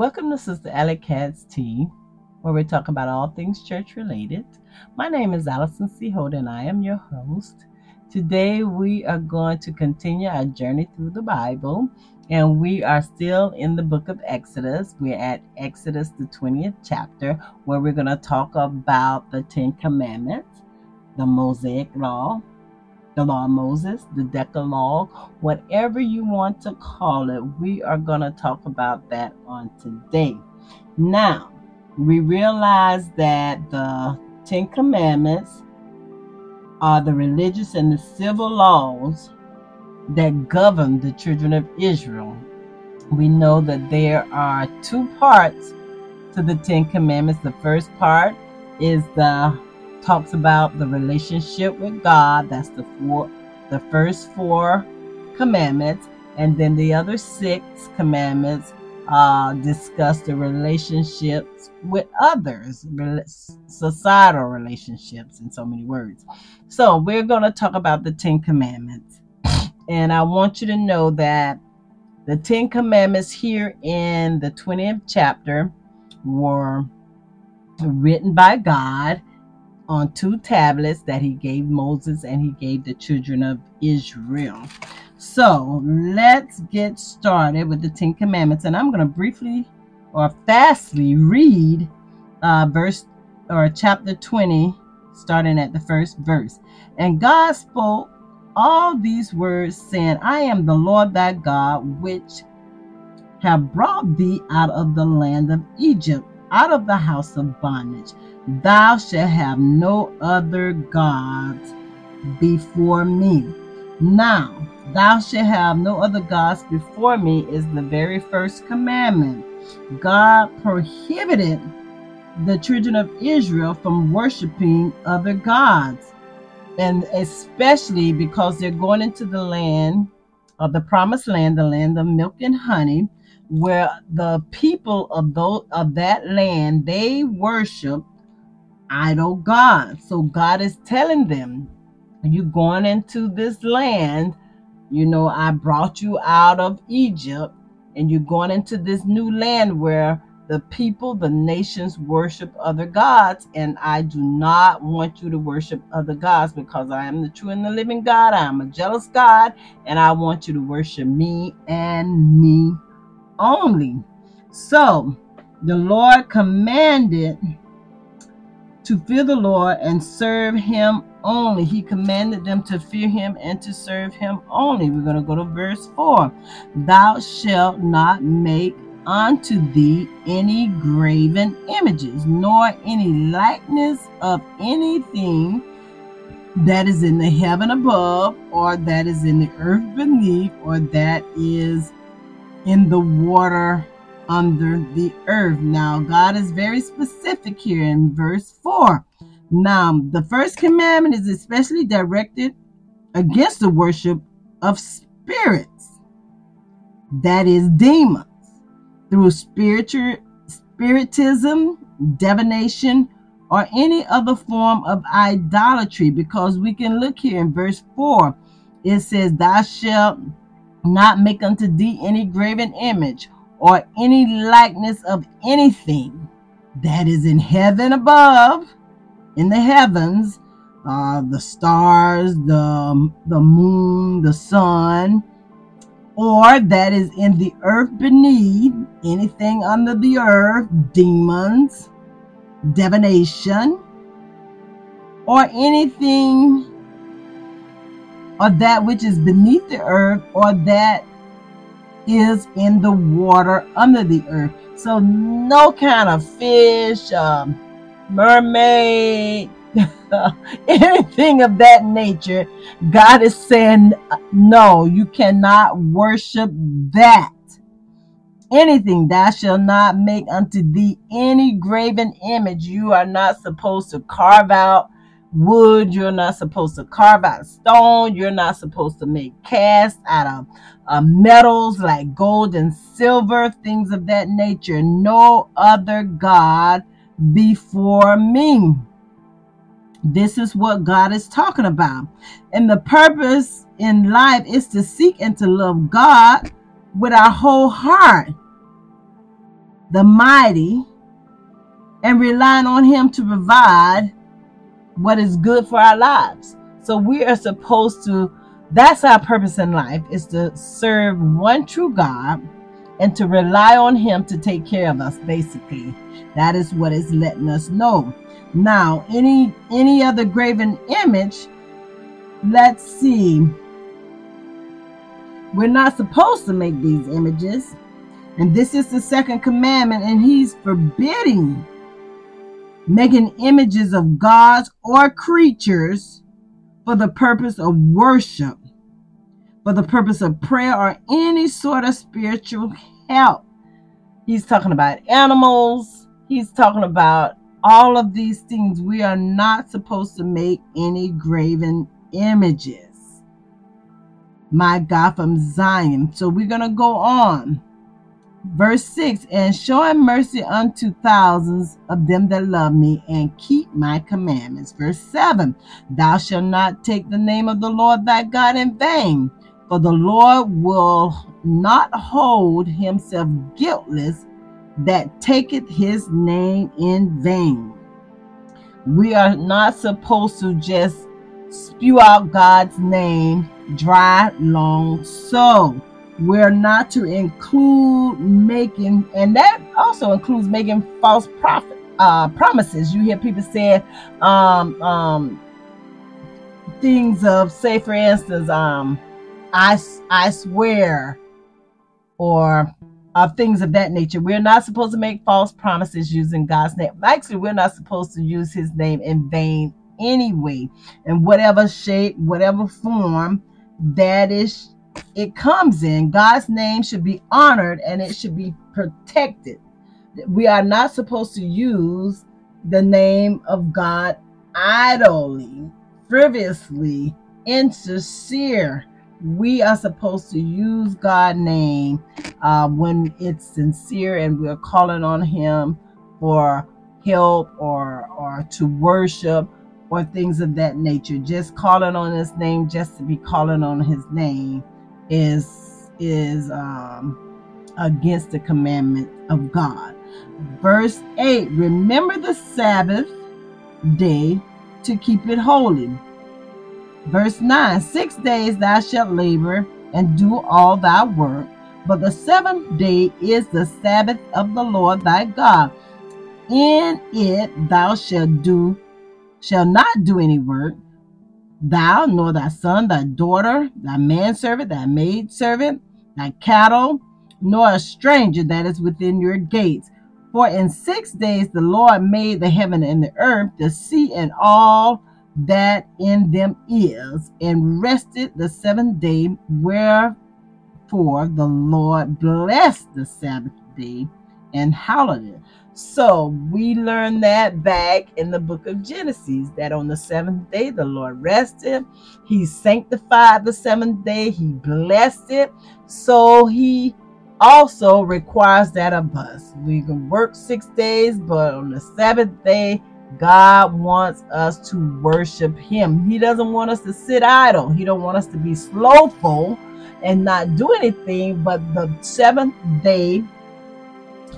Welcome to Sister Alicatz Tea, where we talk about all things church related. My name is Allison C. Holden, and I am your host. Today, we are going to continue our journey through the Bible, and we are still in the book of Exodus. We're at Exodus, the 20th chapter, where we're going to talk about the Ten Commandments, the Mosaic Law, the law of Moses, the Decalogue, whatever you want to call it, we are going to talk about that on today. Now, we realize that the Ten Commandments are the religious and the civil laws that govern the children of Israel. We know that there are two parts to the Ten Commandments. The first part is the talks about the relationship with God. That's the four, the first four commandments, and then the other six commandments uh, discuss the relationships with others, societal relationships, in so many words. So we're going to talk about the Ten Commandments, and I want you to know that the Ten Commandments here in the 20th chapter were written by God on two tablets that he gave Moses and he gave the children of Israel. So let's get started with the Ten Commandments. And I'm going to briefly or fastly read uh, verse or chapter 20, starting at the first verse. And God spoke all these words, saying, I am the Lord thy God, which have brought thee out of the land of Egypt, out of the house of bondage. Thou shalt have no other gods before me. Now, thou shalt have no other gods before me is the very first commandment. God prohibited the children of Israel from worshiping other gods. And especially because they're going into the land of the promised land, the land of milk and honey, where the people of those of that land they worship idol gods. So God is telling them, You're going into this land, you know, I brought you out of Egypt, and you're going into this new land where the people, the nations worship other gods, and I do not want you to worship other gods because I am the true and the living God. I am a jealous God, and I want you to worship me and me only. So the Lord commanded to fear the Lord and serve him only. He commanded them to fear him and to serve him only. We're going to go to verse 4. Thou shalt not make unto thee any graven images, nor any likeness of anything that is in the heaven above, or that is in the earth beneath, or that is in the water under the earth. Now, God is very specific here in verse 4. Now, the first commandment is especially directed against the worship of spirits, that is, demons, through spiritual spiritism, divination, or any other form of idolatry. Because we can look here in verse 4, it says, Thou shalt not make unto thee any graven image or any likeness of anything that is in heaven above, in the heavens, uh, the stars, the, the moon, the sun, or that is in the earth beneath, anything under the earth, demons, divination, or anything or that which is beneath the earth, or that is in the water under the earth. So no kind of fish, um, mermaid, anything of that nature. God is saying, no, you cannot worship that. Anything thou shalt not make unto thee any graven image. You are not supposed to carve out wood. You're not supposed to carve out stone. You're not supposed to make cast out of uh, metals like gold and silver, things of that nature. No other God before me. This is what God is talking about. And the purpose in life is to seek and to love God with our whole heart the mighty, and relying on Him to provide what is good for our lives. So we are supposed to, that's our purpose in life, is to serve one true God and to rely on Him to take care of us, basically. That is what is letting us know. Now, any any other graven image, let's see. We're not supposed to make these images. And this is the second commandment, and he's forbidding making images of gods or creatures for the purpose of worship, for the purpose of prayer, or any sort of spiritual help. He's talking about animals, he's talking about all of these things. We are not supposed to make any graven images. My God from Zion. So we're going to go on. Verse 6 And showing mercy unto thousands of them that love me and keep my commandments. Verse 7 Thou shalt not take the name of the Lord thy God in vain, for the Lord will not hold himself guiltless that taketh his name in vain. We are not supposed to just spew out God's name dry, long so. We're not to include making, and that also includes making false prophet uh, promises. You hear people say um, um, things of, say, for instance, um, I I swear, or of things of that nature. We're not supposed to make false promises using God's name. Actually, we're not supposed to use His name in vain anyway, in whatever shape, whatever form that is it comes in. God's name should be honored and it should be protected. We are not supposed to use the name of God idly, frivolously, insincere we are supposed to use God's name uh, when it's sincere and we're calling on Him for help or or to worship or things of that nature. Just calling on His name, just to be calling on His name, is is um, against the commandment of God. Verse eight: Remember the Sabbath day to keep it holy. Verse 9 Six days thou shalt labor and do all thy work, but the seventh day is the Sabbath of the Lord thy God. In it thou shalt do shall not do any work, thou nor thy son, thy daughter, thy manservant, thy maidservant, thy cattle, nor a stranger that is within your gates. For in six days the Lord made the heaven and the earth, the sea, and all that in them is, and rested the seventh day. Wherefore the Lord blessed the Sabbath day and it. So we learn that back in the book of Genesis that on the seventh day the Lord rested. He sanctified the seventh day. He blessed it. So he also requires that of us. We can work six days, but on the seventh day, God wants us to worship him. He doesn't want us to sit idle. He don't want us to be slothful and not do anything, but the seventh day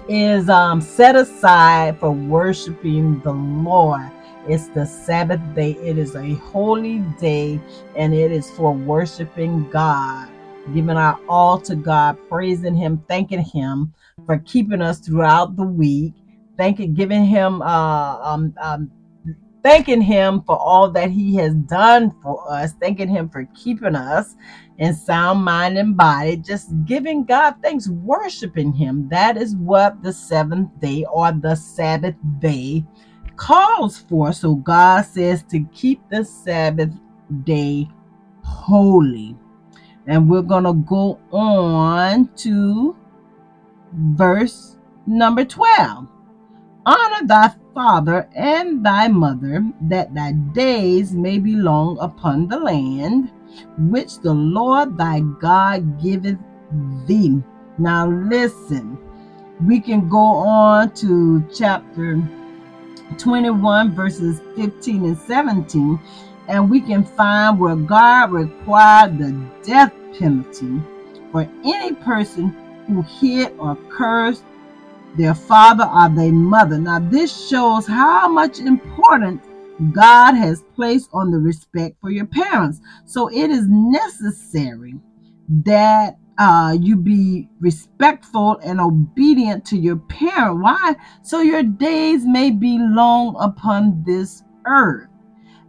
is um, set aside for worshiping the Lord. It's the Sabbath day. It is a holy day and it is for worshiping God, giving our all to God, praising Him, thanking Him for keeping us throughout the week thanking, giving him, uh, um, um, thanking him for all that he has done for us, thanking him for keeping us in sound mind and body, just giving God thanks, worshiping him. That is what the seventh day or the Sabbath day calls for. So God says to keep the Sabbath day holy. And we're going to go on to verse number 12. Honor thy father and thy mother, that thy days may be long upon the land which the Lord thy God giveth thee. Now, listen, we can go on to chapter 21, verses 15 and 17, and we can find where God required the death penalty for any person who hit or cursed their father or their mother. Now, this shows how much importance God has placed on the respect for your parents. So, it is necessary that uh, you be respectful and obedient to your parent. Why? So your days may be long upon this earth.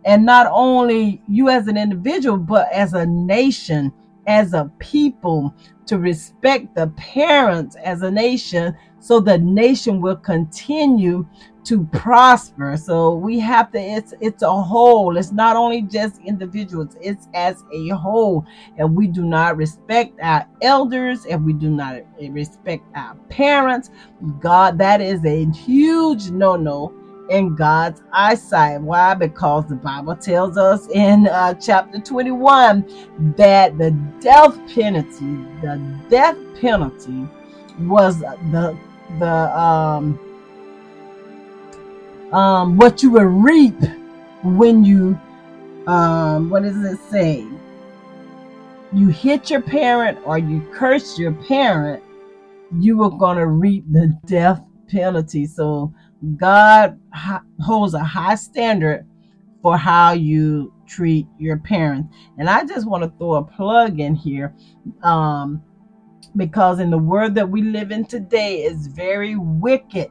And not only you as an individual, but as a nation, as a people, to respect the parents as a nation so the nation will continue to prosper. So we have to it's it's a whole. It's not only just individuals, it's as a whole. And we do not respect our elders and we do not respect our parents. God, that is a huge no-no in God's eyesight. Why? Because the Bible tells us in uh, chapter 21 that the death penalty, the death penalty was the the um um, what you will reap when you, um, what does it say? You hit your parent or you curse your parent, you are going to reap the death penalty. So God holds a high standard for how you treat your parents. And I just want to throw a plug in here. Um, because in the world that we live in today is very wicked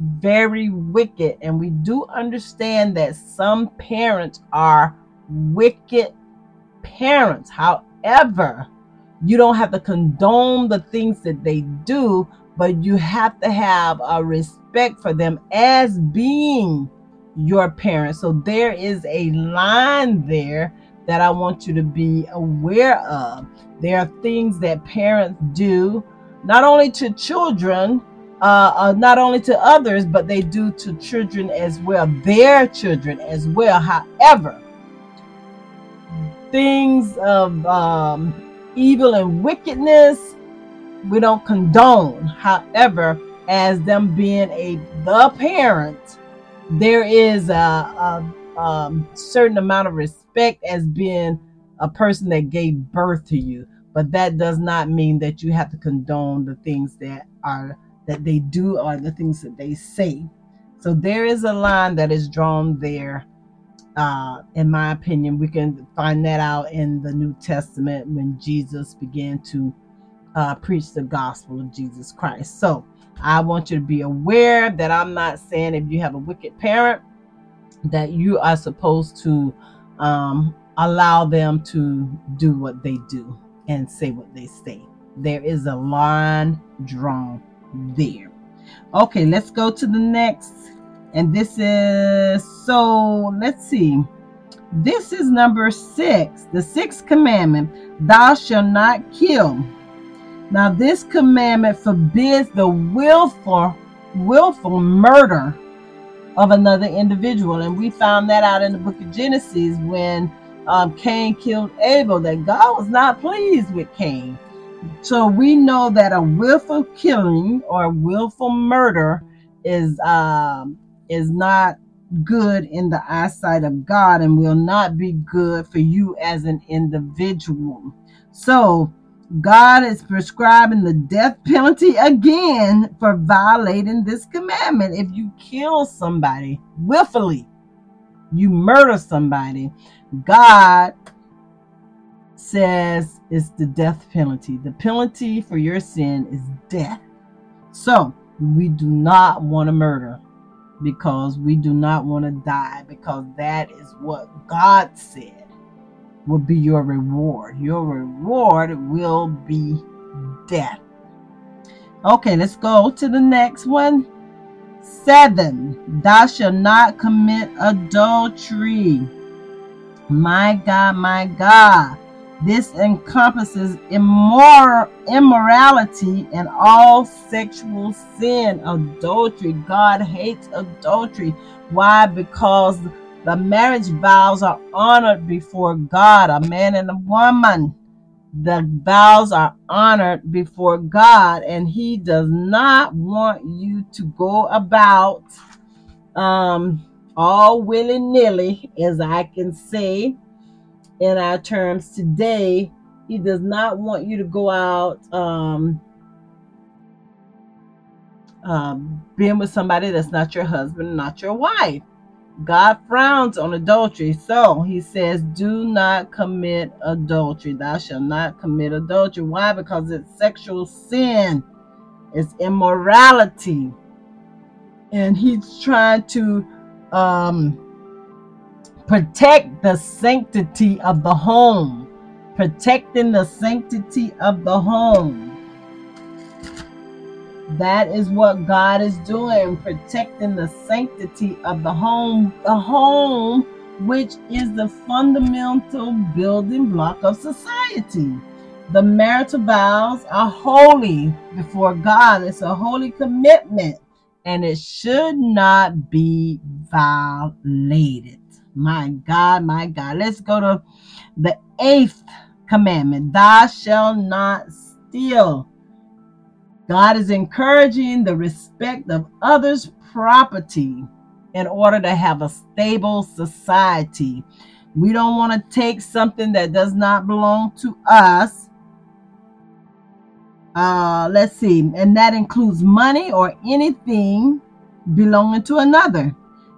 very wicked. And we do understand that some parents are wicked parents. However, you don't have to condone the things that they do, but you have to have a respect for them as being your parents. So there is a line there that I want you to be aware of. There are things that parents do, not only to children, uh, uh, not only to others, but they do to children as well, their children as well. However, things of um, evil and wickedness, we don't condone. However, as them being a the parent, there is a, a, a um, certain amount of respect as being a person that gave birth to you. But that does not mean that you have to condone the things that are that they do or the things that they say. So there is a line that is drawn there. Uh, in my opinion, we can find that out in the New Testament when Jesus began to uh, preach the gospel of Jesus Christ. So I want you to be aware that I'm not saying if you have a wicked parent that you are supposed to um, allow them to do what they do and say what they say. There is a line drawn there. Okay, let's go to the next. And this is so let's see. This is number six, the sixth commandment Thou shalt not kill. Now, this commandment forbids the willful, willful murder of another individual. And we found that out in the book of Genesis when um, Cain killed Abel, that God was not pleased with Cain. So we know that a willful killing or a willful murder is um, is not good in the eyesight of God and will not be good for you as an individual. So God is prescribing the death penalty again for violating this commandment. If you kill somebody willfully, you murder somebody, God says it's the death penalty. The penalty for your sin is death. So we do not want to murder because we do not want to die because that is what God said will be your reward. Your reward will be death. Okay, let's go to the next one. Seven, thou shalt not commit adultery. My God, my God. This encompasses immor- immorality and all sexual sin, adultery. God hates adultery. Why? Because the marriage vows are honored before God, a man and a woman. The vows are honored before God, and He does not want you to go about um, all willy nilly, as I can say, in our terms today. He does not want you to go out um, uh, being with somebody that's not your husband, not your wife. God frowns on adultery. So he says, Do not commit adultery. Thou shalt not commit adultery. Why? Because it's sexual sin, it's immorality. And he's trying to um, protect the sanctity of the home, protecting the sanctity of the home. That is what God is doing, protecting the sanctity of the home, the home, which is the fundamental building block of society. The marital vows are holy before God, it's a holy commitment, and it should not be violated. My God, my God. Let's go to the eighth commandment Thou shalt not steal. God is encouraging the respect of others' property in order to have a stable society. We don't want to take something that does not belong to us. Uh, let's see, and that includes money or anything belonging to another.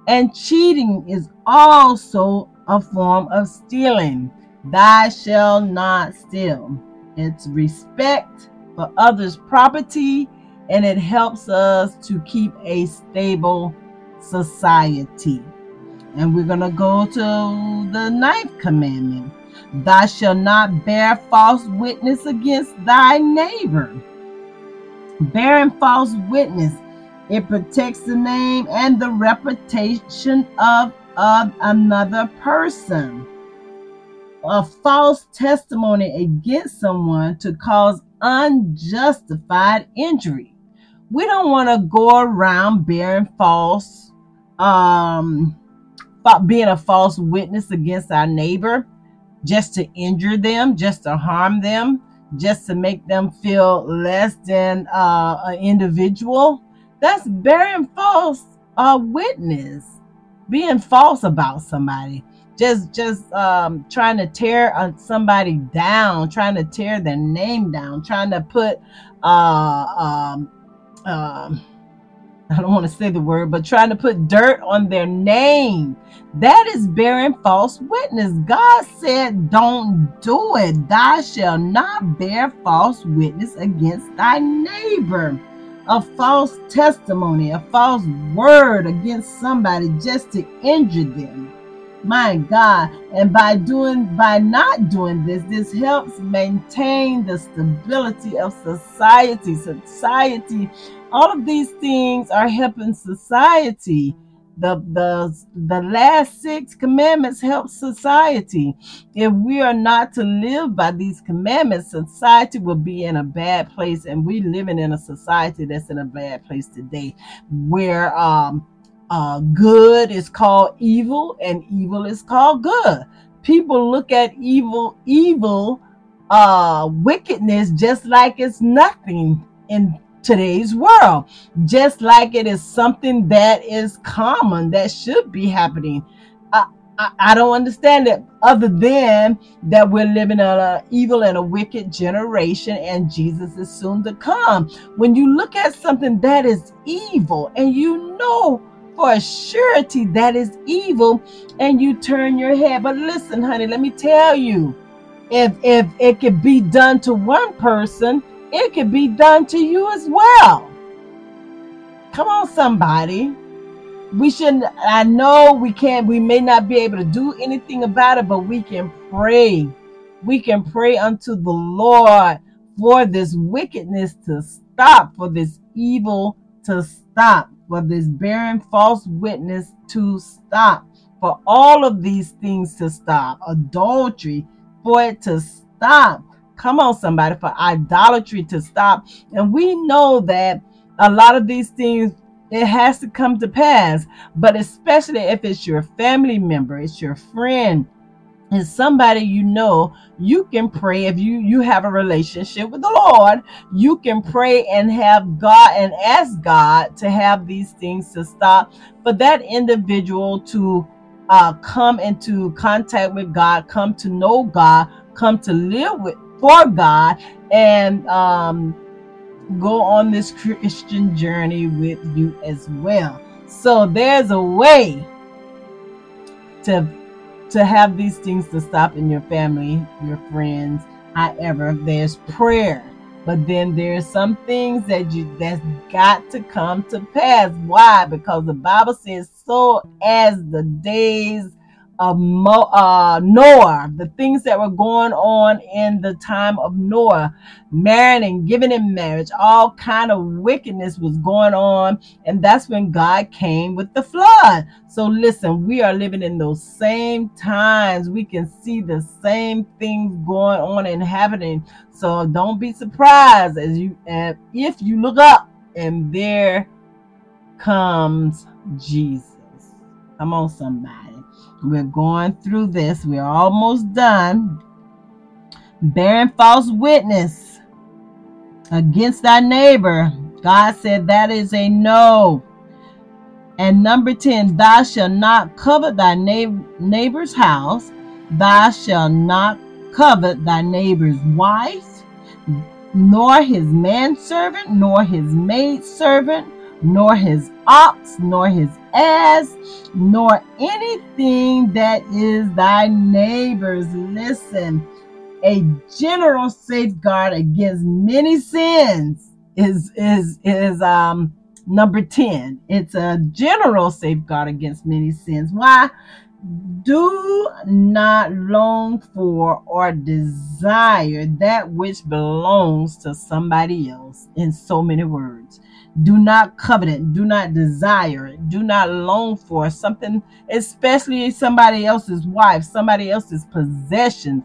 And cheating is also a form of stealing. Thou shall not steal. It's respect for others' property and it helps us to keep a stable society. And we're going to go to the ninth commandment Thou shalt not bear false witness against thy neighbor. Bearing false witness it protects the name and the reputation of, of another person. A false testimony against someone to cause unjustified injury. We don't want to go around bearing false, um, being a false witness against our neighbor just to injure them, just to harm them, just to make them feel less than uh, an individual. That's bearing false uh, witness, being false about somebody, just just um, trying to tear uh, somebody down, trying to tear their name down, trying to put uh, um, um, I don't want to say the word, but trying to put dirt on their name. That is bearing false witness. God said, Don't do it. Thou shalt not bear false witness against thy neighbor a false testimony, a false word against somebody just to injure them. My God. And by doing by not doing this, this helps maintain the stability of society. Society, all of these things are helping society the the the last six commandments help society if we are not to live by these commandments society will be in a bad place and we living in a society that's in a bad place today where um uh good is called evil and evil is called good people look at evil evil uh wickedness just like it's nothing in today's world, just like it is something that is common that should be happening. I, I, I don't understand it other than that we're living in an evil and a wicked generation and Jesus is soon to come. When you look at something that is evil and you know for a surety that is evil and you turn your head. But listen, honey, let me tell you, if if it could be done to one person, it could be done to you as well. Come on, somebody. We shouldn't, I know we can't, we may not be able to do anything about it, but we can pray. We can pray unto the Lord for this wickedness to stop, for this evil to stop, for this bearing false witness to stop, for all of these things to stop, adultery, for it to stop Come on, somebody, for idolatry to stop. And we know that a lot of these things it has to come to pass but especially if it's your family member it's your friend it's somebody you know you can pray if you you have a relationship with the lord you can pray and have god and ask god to have these things to stop for that individual to uh, come into contact with god come to know god come to live with for God and um, go on this Christian journey with you as well. So there's a way to to have these things to stop in your family, your friends. However, there's prayer. But then there's some things that you that's got to come to pass. Why? Because the Bible says, so as the days of Mo, uh, Noah, the things that were going on in the time of Noah, marrying and giving in marriage, all kind of wickedness was going on, and that's when God came with the flood. So listen, we are living in those same times. We can see the same things going on and happening. So don't be surprised as you if you look up and there comes Jesus. Come on, somebody. We're going through this. We're almost done. Bearing false witness against thy neighbor. God said that is a no. And number 10, thou shalt not covet thy neighbor's house. Thou shalt not covet thy neighbor's wife, nor his manservant, nor his maidservant, nor his ox, nor his ass, nor anything that is thy neighbor's. Listen, a general safeguard against many sins is is is um number 10. It's a general safeguard against many sins. Why? Do not long for or desire that which belongs to somebody else, in so many words. Do not covet it. Do not desire it. Do not long for something, especially somebody else's wife, somebody else's possessions.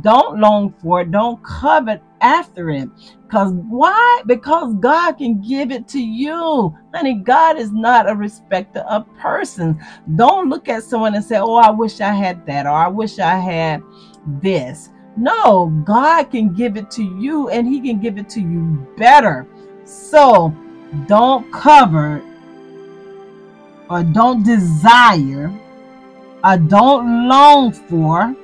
Don't long for it. Don't covet after it. Because why? Because God can give it to you. Honey, God is not a respecter of persons. Don't look at someone and say, Oh, I wish I had that, or I wish I had this. No, God can give it to you and He can give it to you better. So, don't cover or don't desire or don't long for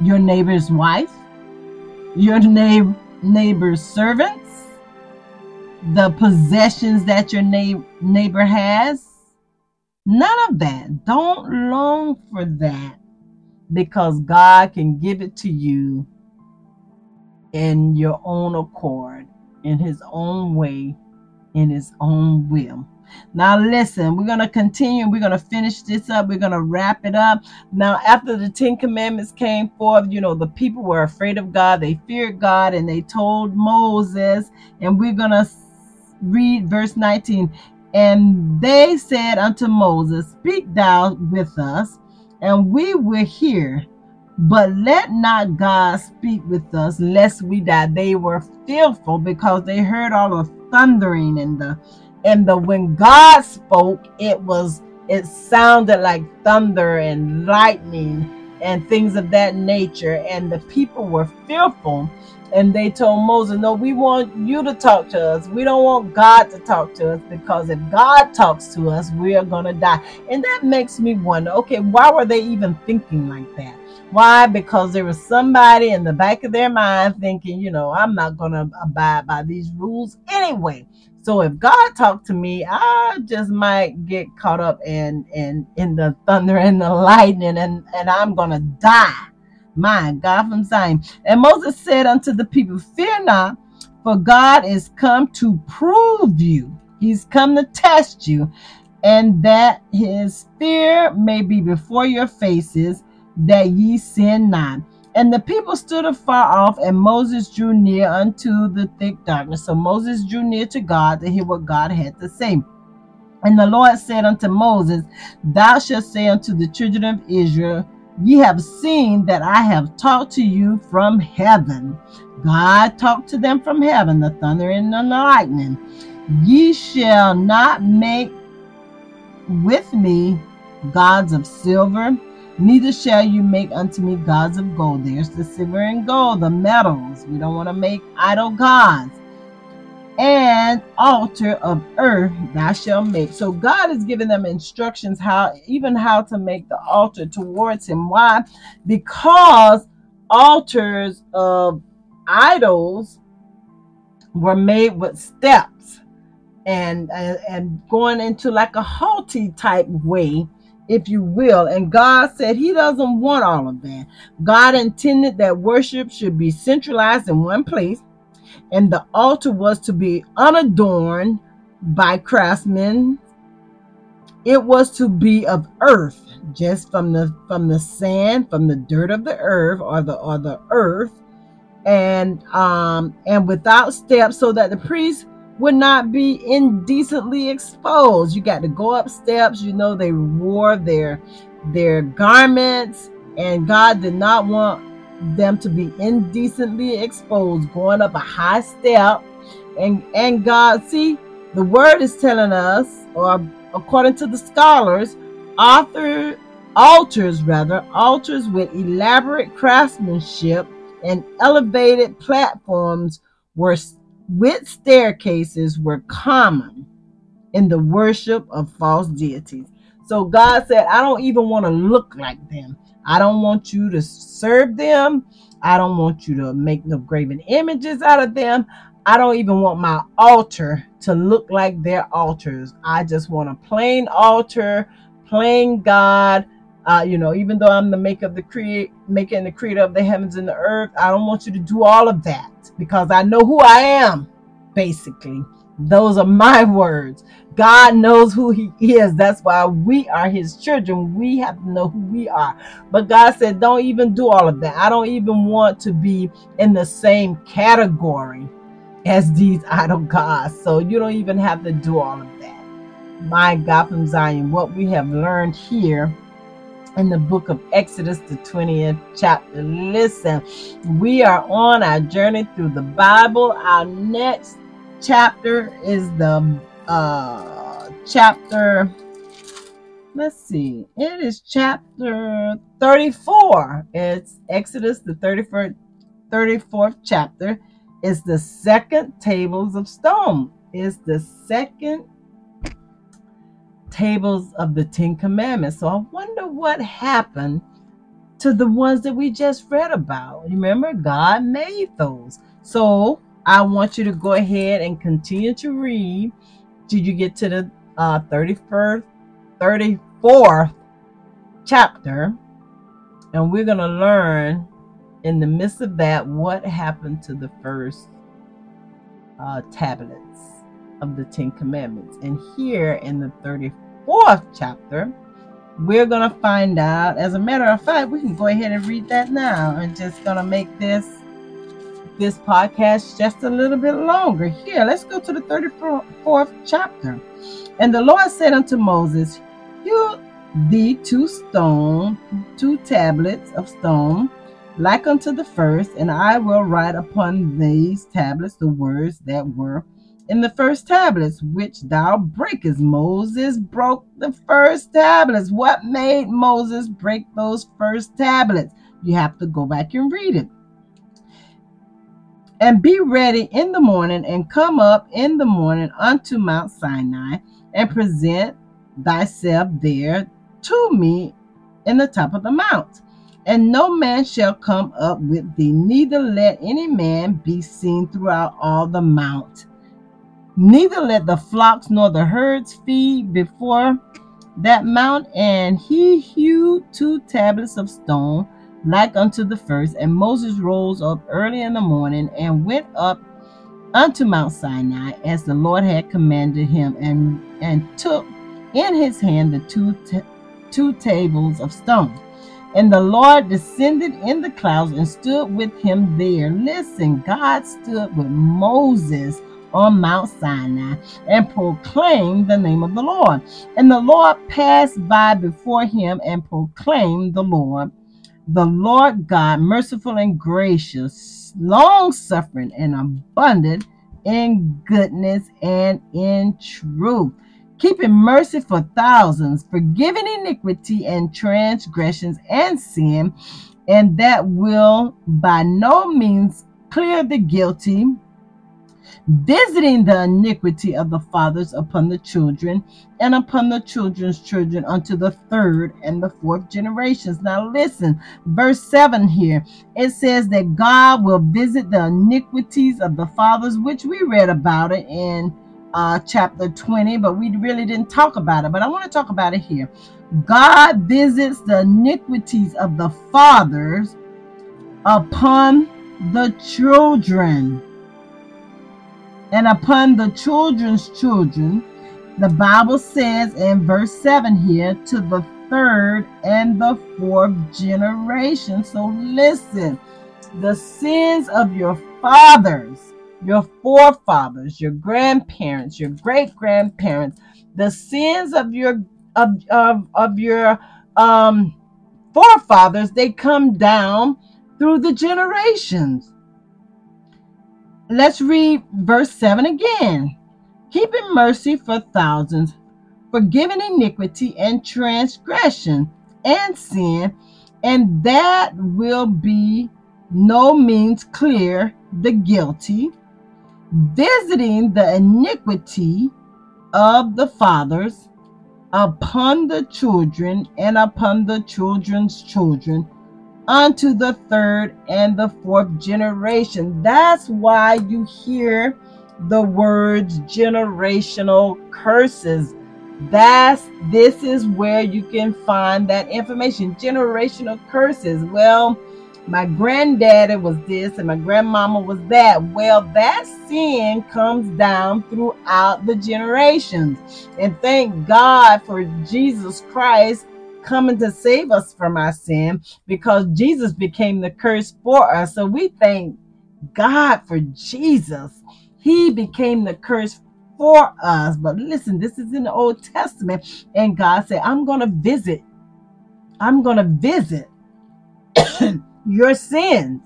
your neighbor's wife, your neighbor, neighbor's servants, the possessions that your na- neighbor has. None of that. Don't long for that because God can give it to you in your own accord in his own way, in his own will. Now, listen, we're going to continue. We're going to finish this up. We're going to wrap it up. Now, after the Ten Commandments came forth, you know, the people were afraid of God. They feared God and they told Moses, and we're going to read verse 19. And they said unto Moses, Speak thou with us, and we will hear. But let not God speak with us, lest we die. They were fearful because they heard all the thundering and the and the when God spoke, it was it sounded like thunder and lightning and things of that nature. And the people were fearful. And they told Moses, No, we want you to talk to us. We don't want God to talk to us because if God talks to us, we are going to die. And that makes me wonder okay, why were they even thinking like that? Why? Because there was somebody in the back of their mind thinking, you know, I'm not going to abide by these rules anyway. So if God talked to me, I just might get caught up in in in the thunder and the lightning, and and I'm gonna die. My God from Zion. And Moses said unto the people, Fear not, for God is come to prove you. He's come to test you, and that his fear may be before your faces, that ye sin not. And the people stood afar off, and Moses drew near unto the thick darkness. So Moses drew near to God to hear what God had to say. And the Lord said unto Moses, Thou shalt say unto the children of Israel, Ye have seen that I have talked to you from heaven. God talked to them from heaven, the thunder and the lightning. Ye shall not make with me gods of silver Neither shall you make unto me gods of gold. There's the silver and gold, the metals. We don't want to make idol gods. And altar of earth thou shalt make. So God is giving them instructions how, even how to make the altar towards Him. Why? Because altars of idols were made with steps and and going into like a halty type way if you will. And god said he doesn't want all of that. God intended that worship should be centralized in one place and the altar was to be unadorned by craftsmen. It was to be of earth just from the from the sand from the dirt of the earth or the or the earth. And um and without steps so that the priest would not be indecently exposed. You got to go up steps. You know they wore their their garments and god did not want them to be indecently exposed going up a high step. And and god see the word is telling us or according to the scholars author altars rather altars with elaborate craftsmanship and elevated platforms were with staircases were common in the worship of false deities. So God said, I don't even want to look like them. I don't want you to serve them. I don't want you to make no graven images out of them. I don't even want my altar to look like their altars. I just want a plain altar, plain God, uh, you know, even though I'm the maker of the create, making the creator of the heavens and the earth, I don't want you to do all of that because I know who I am. Basically, those are my words. God knows who He is. That's why we are His children. We have to know who we are. But God said, don't even do all of that. I don't even want to be in the same category as these idol gods. So you don't even have to do all of that. My God from Zion, what we have learned here in the book of Exodus, the 20th chapter. Listen, we are on our journey through the Bible. Our next chapter is the uh, chapter, let's see, it is chapter 34. It's Exodus, the 31st, 34th chapter. Is the second tables of stone. Is the second tables of the Ten Commandments. So I wonder what happened to the ones that we just read about. Remember, God made those. So I want you to go ahead and continue to read till you get to the uh, 31st, 34th chapter. And we're going to learn in the midst of that what happened to the first uh, tablets of the Ten Commandments. And here in the 34th chapter, we're going to find out. As a matter of fact, we can go ahead and read that now and just going to make this this podcast just a little bit longer. Here, let's go to the 34th chapter. And the Lord said unto Moses, Hew thee two stone, two tablets of stone, like unto the first, and I will write upon these tablets the words that were in the first tablets, which thou breakest. Moses broke the first tablets. What made Moses break those first tablets? You have to go back and read it. And be ready in the morning and come up in the morning unto Mount Sinai and present thyself there to me in the top of the mount. And no man shall come up with thee, neither let any man be seen throughout all the mount Neither let the flocks nor the herds feed before that mount. And he hewed two tablets of stone like unto the first. And Moses rose up early in the morning and went up unto Mount Sinai as the Lord had commanded him, and, and took in his hand the two, t- two tables of stone. And the Lord descended in the clouds and stood with him there. Listen, God stood with Moses on Mount Sinai and proclaimed the name of the Lord. And the Lord passed by before him and proclaimed the Lord, the Lord God, merciful and gracious, long suffering and abundant in goodness and in truth, keeping mercy for thousands, forgiving iniquity and transgressions and sin, and that will by no means clear the guilty visiting the iniquity of the fathers upon the children and upon the children's children unto the third and the fourth generations. Now, listen, verse 7 here it says that God will visit the iniquities of the fathers, which we read about it in uh, chapter 20, but we really didn't talk about it. But I want to talk about it here. God visits the iniquities of the fathers upon the children and upon the children's children. The Bible says in verse 7 here, to the third and the fourth generation. So listen, the sins of your fathers, your forefathers, your grandparents, your great grandparents, the sins of your of, of, of your um forefathers, they come down through the generations. Let's read verse 7 again. Keeping mercy for thousands, forgiving iniquity and transgression and sin, and that will be no means clear the guilty, visiting the iniquity of the fathers upon the children and upon the children's children unto the third and the fourth generation. That's why you hear the words generational curses. That's this is where you can find that information. Generational curses. Well, my granddaddy was this and my grandmama was that. Well, that sin comes down throughout the generations. And thank God for Jesus Christ coming to save us from our sin because Jesus became the curse for us. So we thank God for Jesus. He became the curse for us. But listen, this is in the Old Testament, and God said, I'm going to visit. I'm going to visit your sins.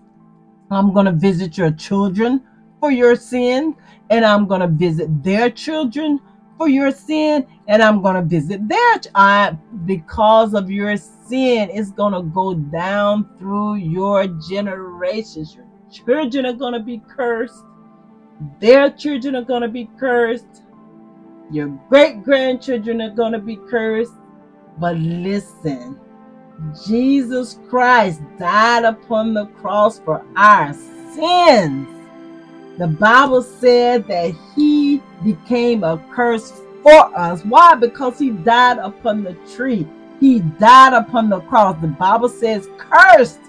I'm going to visit your children for your sin, and I'm going to visit their children for your sin, and I'm going to visit their child because of your sin. It's going to go down through your generations. Your children are going to be cursed, their children are going to be cursed, your great grandchildren are going to be cursed. But listen, Jesus Christ died upon the cross for our sins. The Bible said that he became a curse for us. Why? Because he died upon the tree. He died upon the cross. The Bible says, Cursed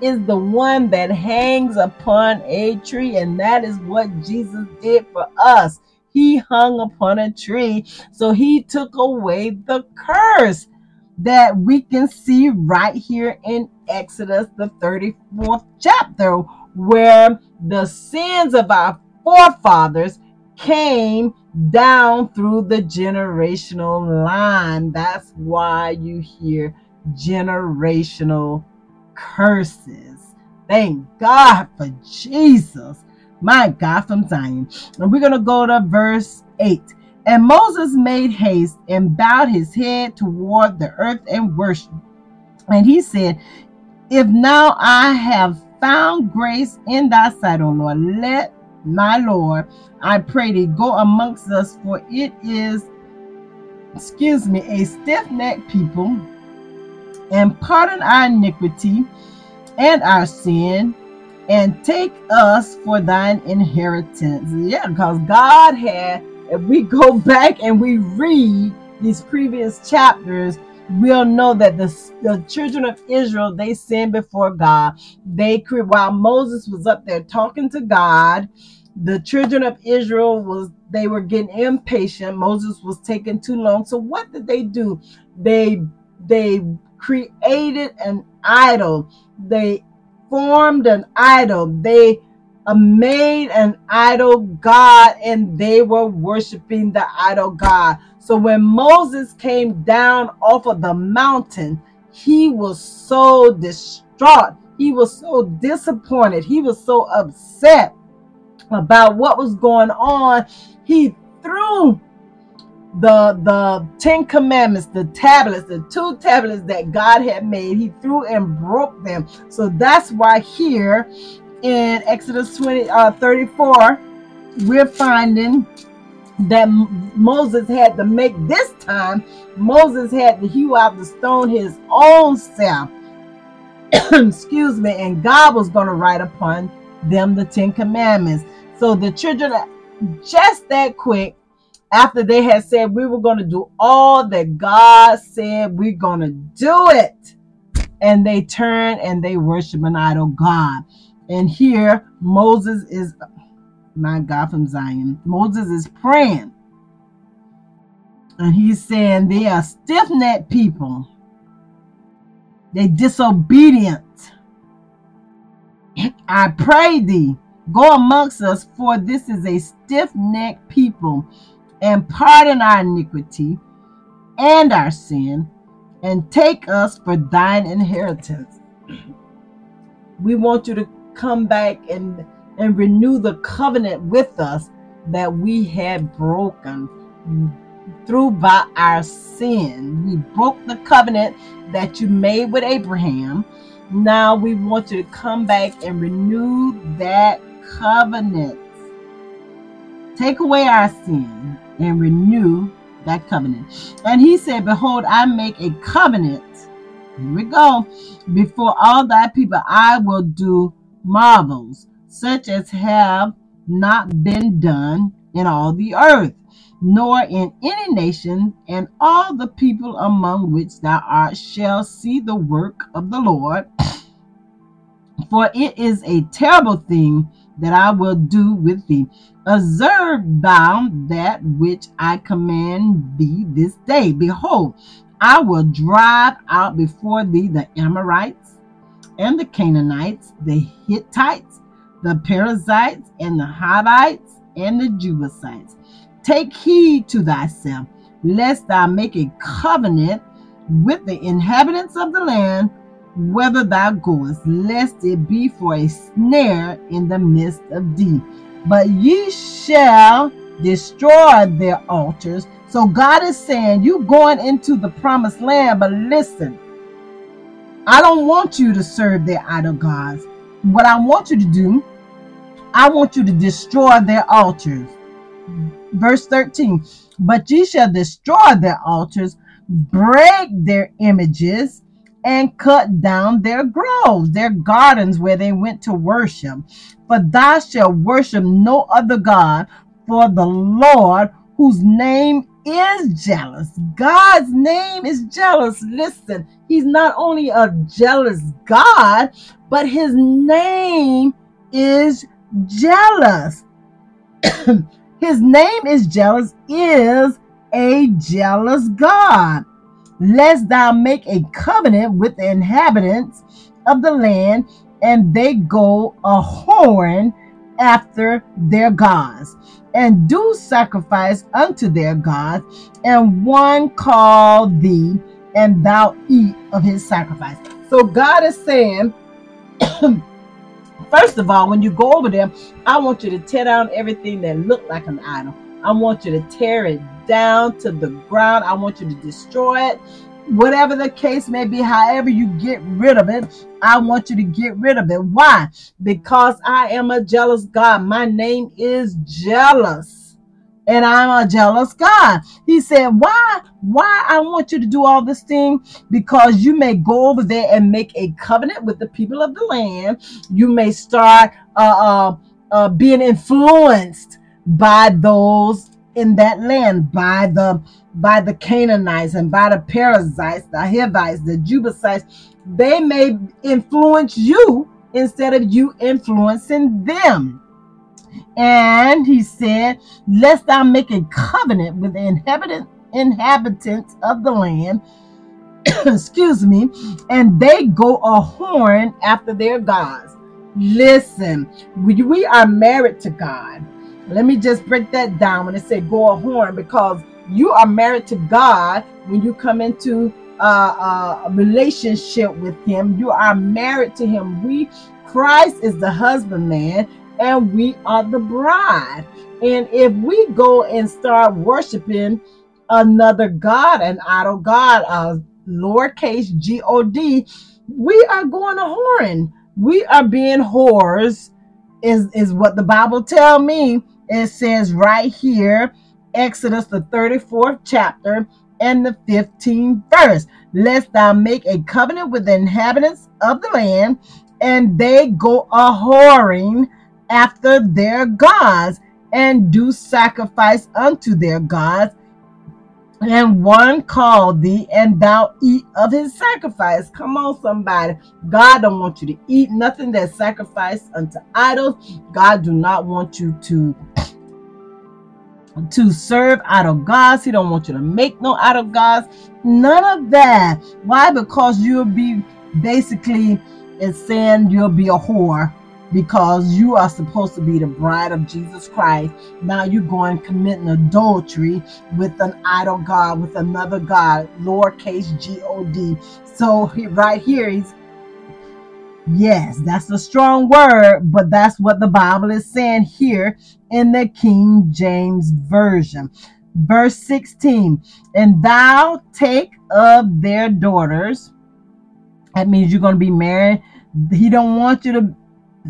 is the one that hangs upon a tree. And that is what Jesus did for us. He hung upon a tree. So he took away the curse that we can see right here in Exodus, the 34th chapter, where the sins of our forefathers came down through the generational line. That's why you hear generational curses. Thank God for Jesus. My God from Zion. And we're going to go to verse 8. And Moses made haste and bowed his head toward the earth and worshiped. And he said, If now I have found grace in thy sight, O Lord, let my Lord, I pray thee, go amongst us, for it is, excuse me, a stiff necked people, and pardon our iniquity and our sin, and take us for thine inheritance. Yeah, because God had, if we go back and we read these previous chapters, we'll know that the, the children of Israel they sinned before God. They while Moses was up there talking to God, the children of Israel was they were getting impatient. Moses was taking too long. So what did they do? They they created an idol. They formed an idol. They made an idol god and they were worshiping the idol god. So when Moses came down off of the mountain, he was so distraught. He was so disappointed. He was so upset about what was going on. He threw the the Ten Commandments, the tablets, the two tablets that God had made, he threw and broke them. So that's why here in Exodus 20 uh, 34 we're finding that Moses had to make this time, Moses had to hew out the stone his own self. Excuse me, and God was going to write upon them the Ten Commandments. So the children, just that quick, after they had said we were going to do all that God said we're going to do it, and they turn and they worship an idol God. And here Moses is my God from Zion. Moses is praying. And he's saying they are stiff necked people. They disobedient. I pray thee, go amongst us, for this is a stiff necked people, and pardon our iniquity and our sin, and take us for thine inheritance. We want you to come back and and renew the covenant with us that we had broken through by our sin. We broke the covenant that you made with Abraham. Now we want you to come back and renew that covenant. Take away our sin and renew that covenant. And he said, Behold, I make a covenant. Here we go. Before all thy people, I will do marvels such as have not been done in all the earth, nor in any nation, and all the people among which thou art shall see the work of the Lord. For it is a terrible thing that I will do with thee. Observe thou that which I command thee this day. Behold, I will drive out before thee the Amorites and the Canaanites, the Hittites the Perizzites and the Hivites and the Jebusites. Take heed to thyself, lest thou make a covenant with the inhabitants of the land, whether thou goest, lest it be for a snare in the midst of thee. But ye shall destroy their altars. So God is saying, You going into the promised land, but listen, I don't want you to serve their idol gods. What I want you to do I want you to destroy their altars. Verse 13, but ye shall destroy their altars, break their images, and cut down their groves, their gardens where they went to worship. For thou shalt worship no other God, for the Lord, whose name is jealous. God's name is jealous. Listen, he's not only a jealous God, but his name is jealous. His name is jealous, is a jealous God. Lest thou make a covenant with the inhabitants of the land, and they go a whoring after their gods, and do sacrifice unto their gods, and one call thee, and thou eat of his sacrifice. So God is saying, First of all, when you go over there, I want you to tear down everything that looked like an idol. I want you to tear it down to the ground. I want you to destroy it. Whatever the case may be, however you get rid of it, I want you to get rid of it. Why? Because I am a jealous God. My name is jealous and I'm a jealous God. He said, Why? Why I want you to do all this thing? Because you may go over there and make a covenant with the people of the land. You may start uh, uh, uh, being influenced by those in that land, by the by the Canaanites and by the Perizzites, the Hivites, the Jebusites. They may influence you instead of you influencing them. And he said, Lest thou make a covenant with the inhabitant, inhabitants of the land, excuse me, and they go a horn after their gods. Listen, we, we are married to God. Let me just break that down when it say go a horn because you are married to God when you come into uh, a relationship with Him. You are married to Him. We Christ is the husbandman and we are the bride. And if we go and start worshiping another God, an idol God, a lowercase G O D, we are going a whoring. We are being whores, is, is what the Bible tell me. It says right here, Exodus, the 34th chapter and the 15th verse. Lest thou make a covenant with the inhabitants of the land, and they go a whoring after their gods, and do sacrifice unto their gods, and one called thee, and thou eat of his sacrifice. Come on, somebody. God don't want you to eat nothing that's sacrificed unto idols. God do not want you to to serve idol gods. He don't want you to make no idol gods. None of that. Why? Because you'll be basically it's saying you'll be a whore because you are supposed to be the bride of Jesus Christ. Now you're going committing adultery with an idol God, with another God, lowercase G O D. So right here, he's Yes, that's a strong word, but that's what the Bible is saying here in the King James Version. Verse 16, and thou take of their daughters. That means you're going to be married. He don't want you to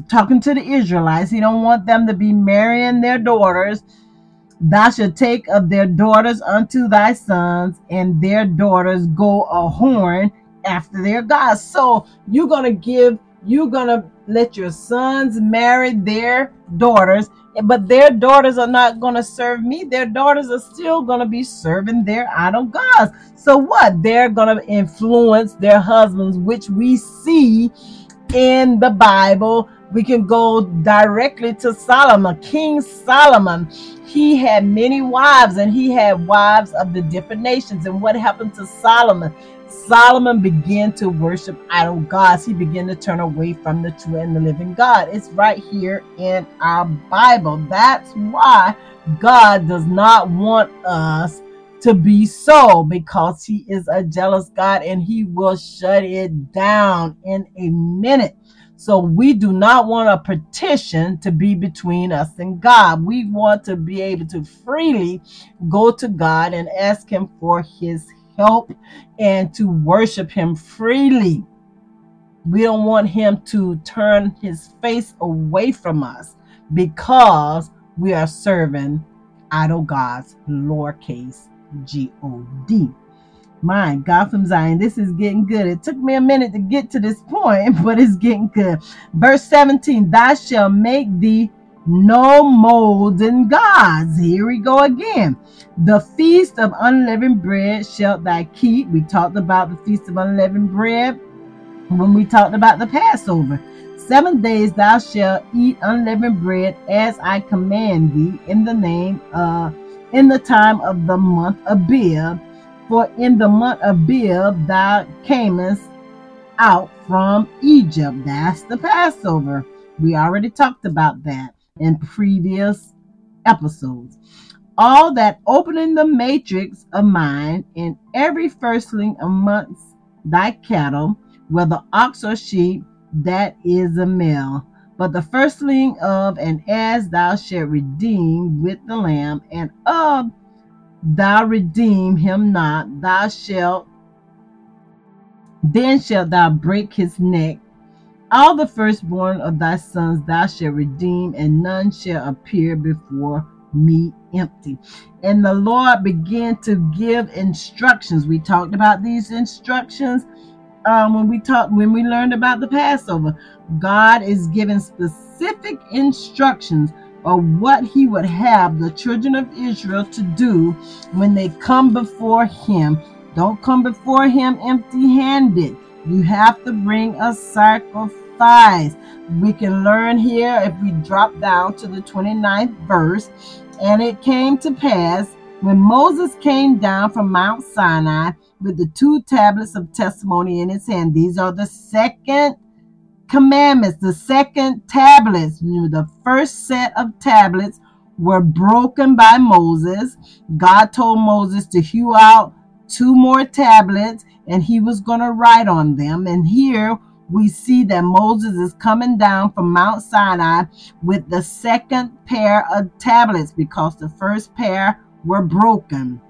talking to the Israelites. He don't want them to be marrying their daughters. Thou shalt take of their daughters unto thy sons, and their daughters go a horn after their gods. So you're gonna give, you're gonna let your sons marry their daughters, but their daughters are not gonna serve me. Their daughters are still gonna be serving their idol gods. So what? They're gonna influence their husbands, which we see in the Bible we can go directly to Solomon, King Solomon. He had many wives and he had wives of the different nations. And what happened to Solomon? Solomon began to worship idol gods. He began to turn away from the true and the living God. It's right here in our Bible. That's why God does not want us to be so because he is a jealous God and he will shut it down in a minute. So we do not want a petition to be between us and God. We want to be able to freely go to God and ask Him for His help and to worship Him freely. We don't want Him to turn His face away from us because we are serving idol gods, lowercase g o d. My God from Zion, this is getting good. It took me a minute to get to this point, but it's getting good. Verse 17, Thou shalt make thee no molten gods. Here we go again. The feast of unleavened bread shalt thou keep. We talked about the feast of unleavened bread when we talked about the Passover. Seven days thou shalt eat unleavened bread as I command thee in the name of in the time of the month of Abib for in the month of Bib thou camest out from Egypt. That's the Passover. We already talked about that in previous episodes. All that opening the matrix of mine in every firstling amongst thy cattle, whether ox or sheep, that is a male. But the firstling of and as thou shalt redeem with the lamb, and of thou redeem him not, thou shalt then shalt thou break his neck. All the firstborn of thy sons thou shalt redeem, and none shall appear before me empty. And the Lord began to give instructions. We talked about these instructions um, when we talked when we learned about the Passover. God is giving specific instructions or what he would have the children of Israel to do when they come before him. Don't come before him empty handed. You have to bring a sacrifice. We can learn here if we drop down to the 29th verse. And it came to pass when Moses came down from Mount Sinai with the two tablets of testimony in his hand. These are the second commandments, the second tablets, the first set of tablets were broken by Moses. God told Moses to hew out two more tablets and he was going to write on them. And here we see that Moses is coming down from Mount Sinai with the second pair of tablets because the first pair were broken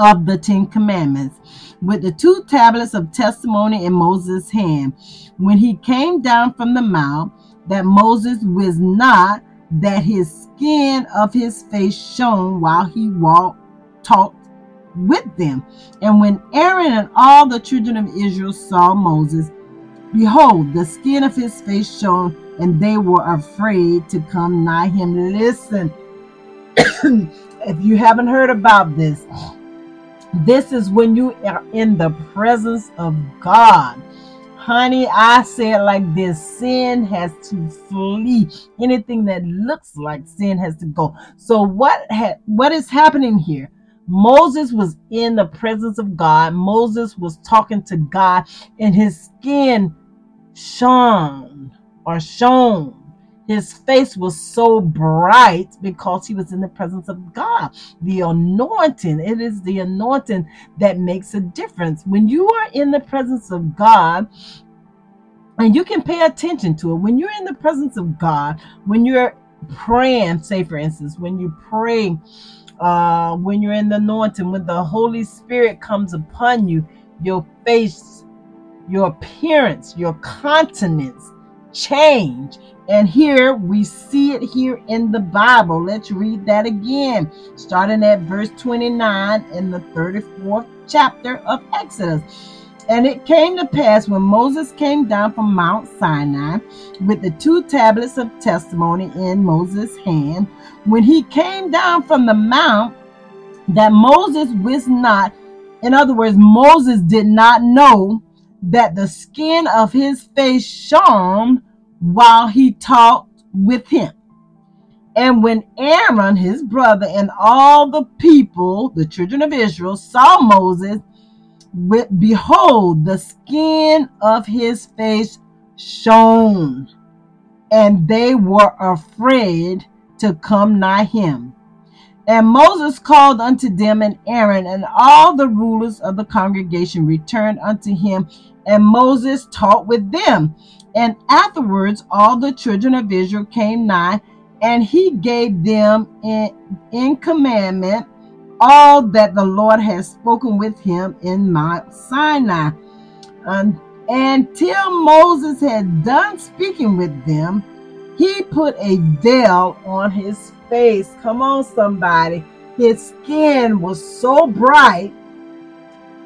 of the Ten Commandments, with the two tablets of testimony in Moses' hand. When he came down from the mount, that Moses was not, that his skin of his face shone while he walked, talked with them. And when Aaron and all the children of Israel saw Moses, behold, the skin of his face shone, and they were afraid to come nigh him. Listen, if you haven't heard about this, this is when you are in the presence of God. Honey, I say it like this sin has to flee. Anything that looks like sin has to go. So, what, ha- what is happening here? Moses was in the presence of God. Moses was talking to God, and his skin shone or shone his face was so bright because he was in the presence of God. The anointing, it is the anointing that makes a difference. When you are in the presence of God, and you can pay attention to it, when you're in the presence of God, when you're praying, say for instance, when you pray, uh, when you're in the anointing, when the Holy Spirit comes upon you, your face, your appearance, your countenance change and here we see it here in the Bible. Let's read that again, starting at verse 29 in the 34th chapter of Exodus. And it came to pass when Moses came down from Mount Sinai with the two tablets of testimony in Moses' hand, when he came down from the mount, that Moses was not, in other words, Moses did not know that the skin of his face shone while he talked with him. And when Aaron, his brother, and all the people, the children of Israel, saw Moses, behold, the skin of his face shone, and they were afraid to come nigh him. And Moses called unto them, and Aaron and all the rulers of the congregation returned unto him, and Moses talked with them. And afterwards, all the children of Israel came nigh, and he gave them in, in commandment all that the Lord had spoken with him in Mount Sinai. Um, until Moses had done speaking with them, he put a veil on his face. Come on, somebody. His skin was so bright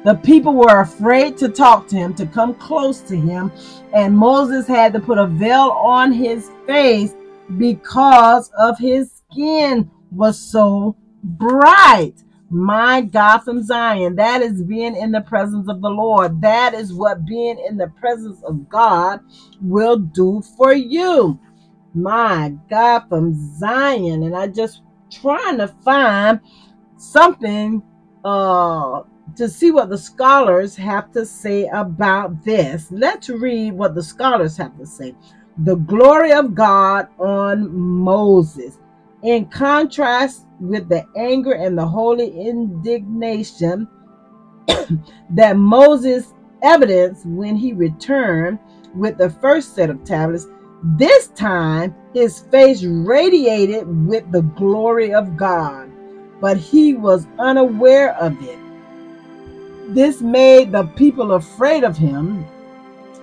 the people were afraid to talk to him, to come close to him, and Moses had to put a veil on his face because of his skin was so bright. My God from Zion, that is being in the presence of the Lord. That is what being in the presence of God will do for you. My God from Zion. And I just trying to find something uh to see what the scholars have to say about this. Let's read what the scholars have to say. The glory of God on Moses. In contrast with the anger and the holy indignation that Moses evidenced when he returned with the first set of tablets, this time his face radiated with the glory of God, but he was unaware of it. This made the people afraid of him,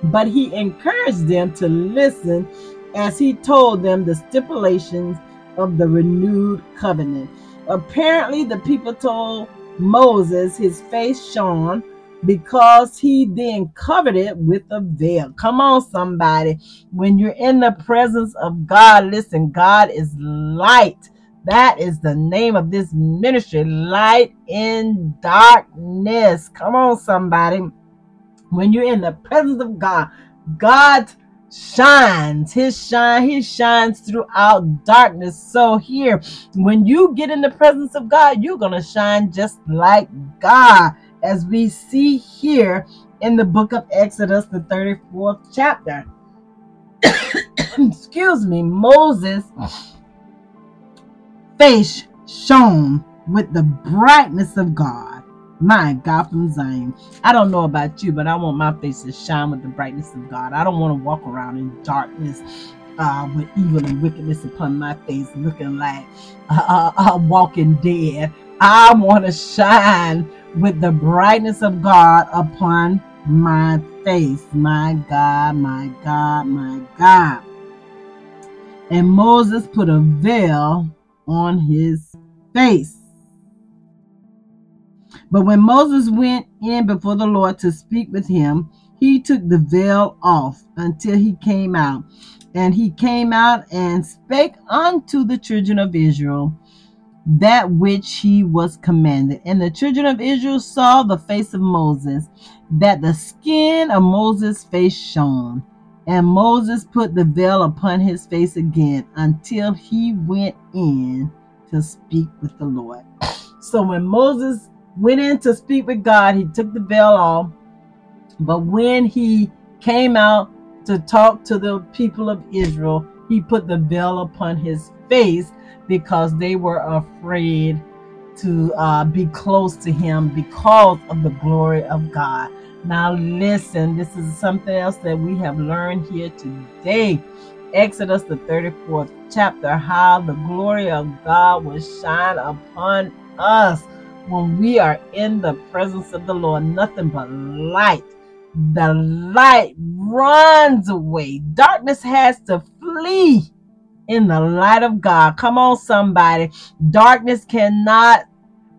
but he encouraged them to listen as he told them the stipulations of the renewed covenant. Apparently, the people told Moses his face shone because he then covered it with a veil. Come on, somebody. When you're in the presence of God, listen, God is light. That is the name of this ministry, Light in Darkness. Come on, somebody. When you're in the presence of God, God shines. His shine, he shines throughout darkness. So here, when you get in the presence of God, you're going to shine just like God, as we see here in the book of Exodus, the 34th chapter. Excuse me, Moses face shone with the brightness of God. My God from Zion. I don't know about you, but I want my face to shine with the brightness of God. I don't want to walk around in darkness uh, with evil and wickedness upon my face, looking like uh, uh, walking dead. I want to shine with the brightness of God upon my face. My God, my God, my God. And Moses put a veil on his face. But when Moses went in before the Lord to speak with him, he took the veil off until he came out. And he came out and spake unto the children of Israel that which he was commanded. And the children of Israel saw the face of Moses, that the skin of Moses' face shone. And Moses put the veil upon his face again until he went in to speak with the Lord. So when Moses went in to speak with God, he took the veil off. But when he came out to talk to the people of Israel, he put the veil upon his face because they were afraid to uh, be close to him because of the glory of God. Now, listen, this is something else that we have learned here today. Exodus, the 34th chapter, how the glory of God will shine upon us when we are in the presence of the Lord. Nothing but light. The light runs away, darkness has to flee in the light of God. Come on, somebody. Darkness cannot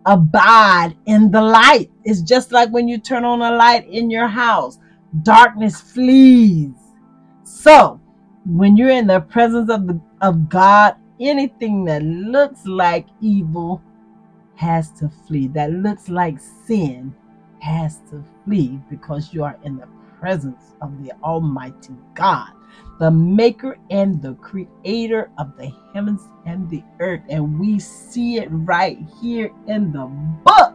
abide in the light. It's just like when you turn on a light in your house, darkness flees. So, when you're in the presence of the of God, anything that looks like evil has to flee. That looks like sin has to flee because you are in the presence of the Almighty God the maker and the creator of the heavens and the earth. And we see it right here in the book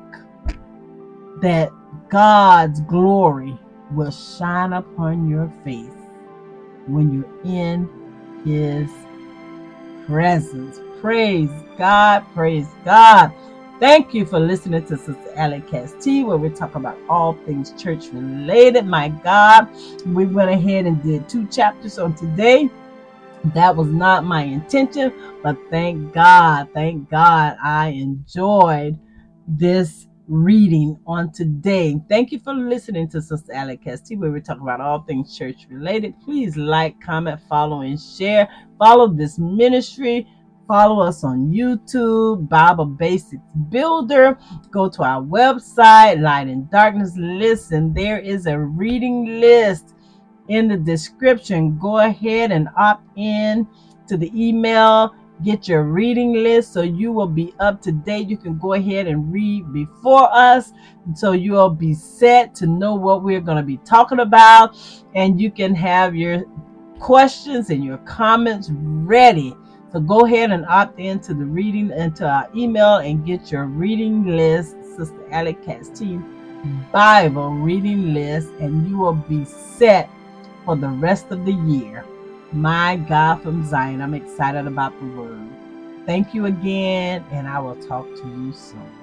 that God's glory will shine upon your face when you're in his presence. Praise God, praise God. Thank you for listening to Sister Allie T, where we talk about all things church related. My God, we went ahead and did two chapters on today. That was not my intention, but thank God, thank God I enjoyed this reading on today. Thank you for listening to Sister Allie T, where we talk about all things church related. Please like, comment, follow, and share. Follow this ministry Follow us on YouTube, Bible Basics Builder. Go to our website, Light and Darkness Listen. There is a reading list in the description. Go ahead and opt in to the email. Get your reading list so you will be up to date. You can go ahead and read before us so you will be set to know what we're going to be talking about. And you can have your questions and your comments ready so go ahead and opt into the reading into our email and get your reading list, Sister Katz Team Bible reading list, and you will be set for the rest of the year. My God from Zion, I'm excited about the word. Thank you again, and I will talk to you soon.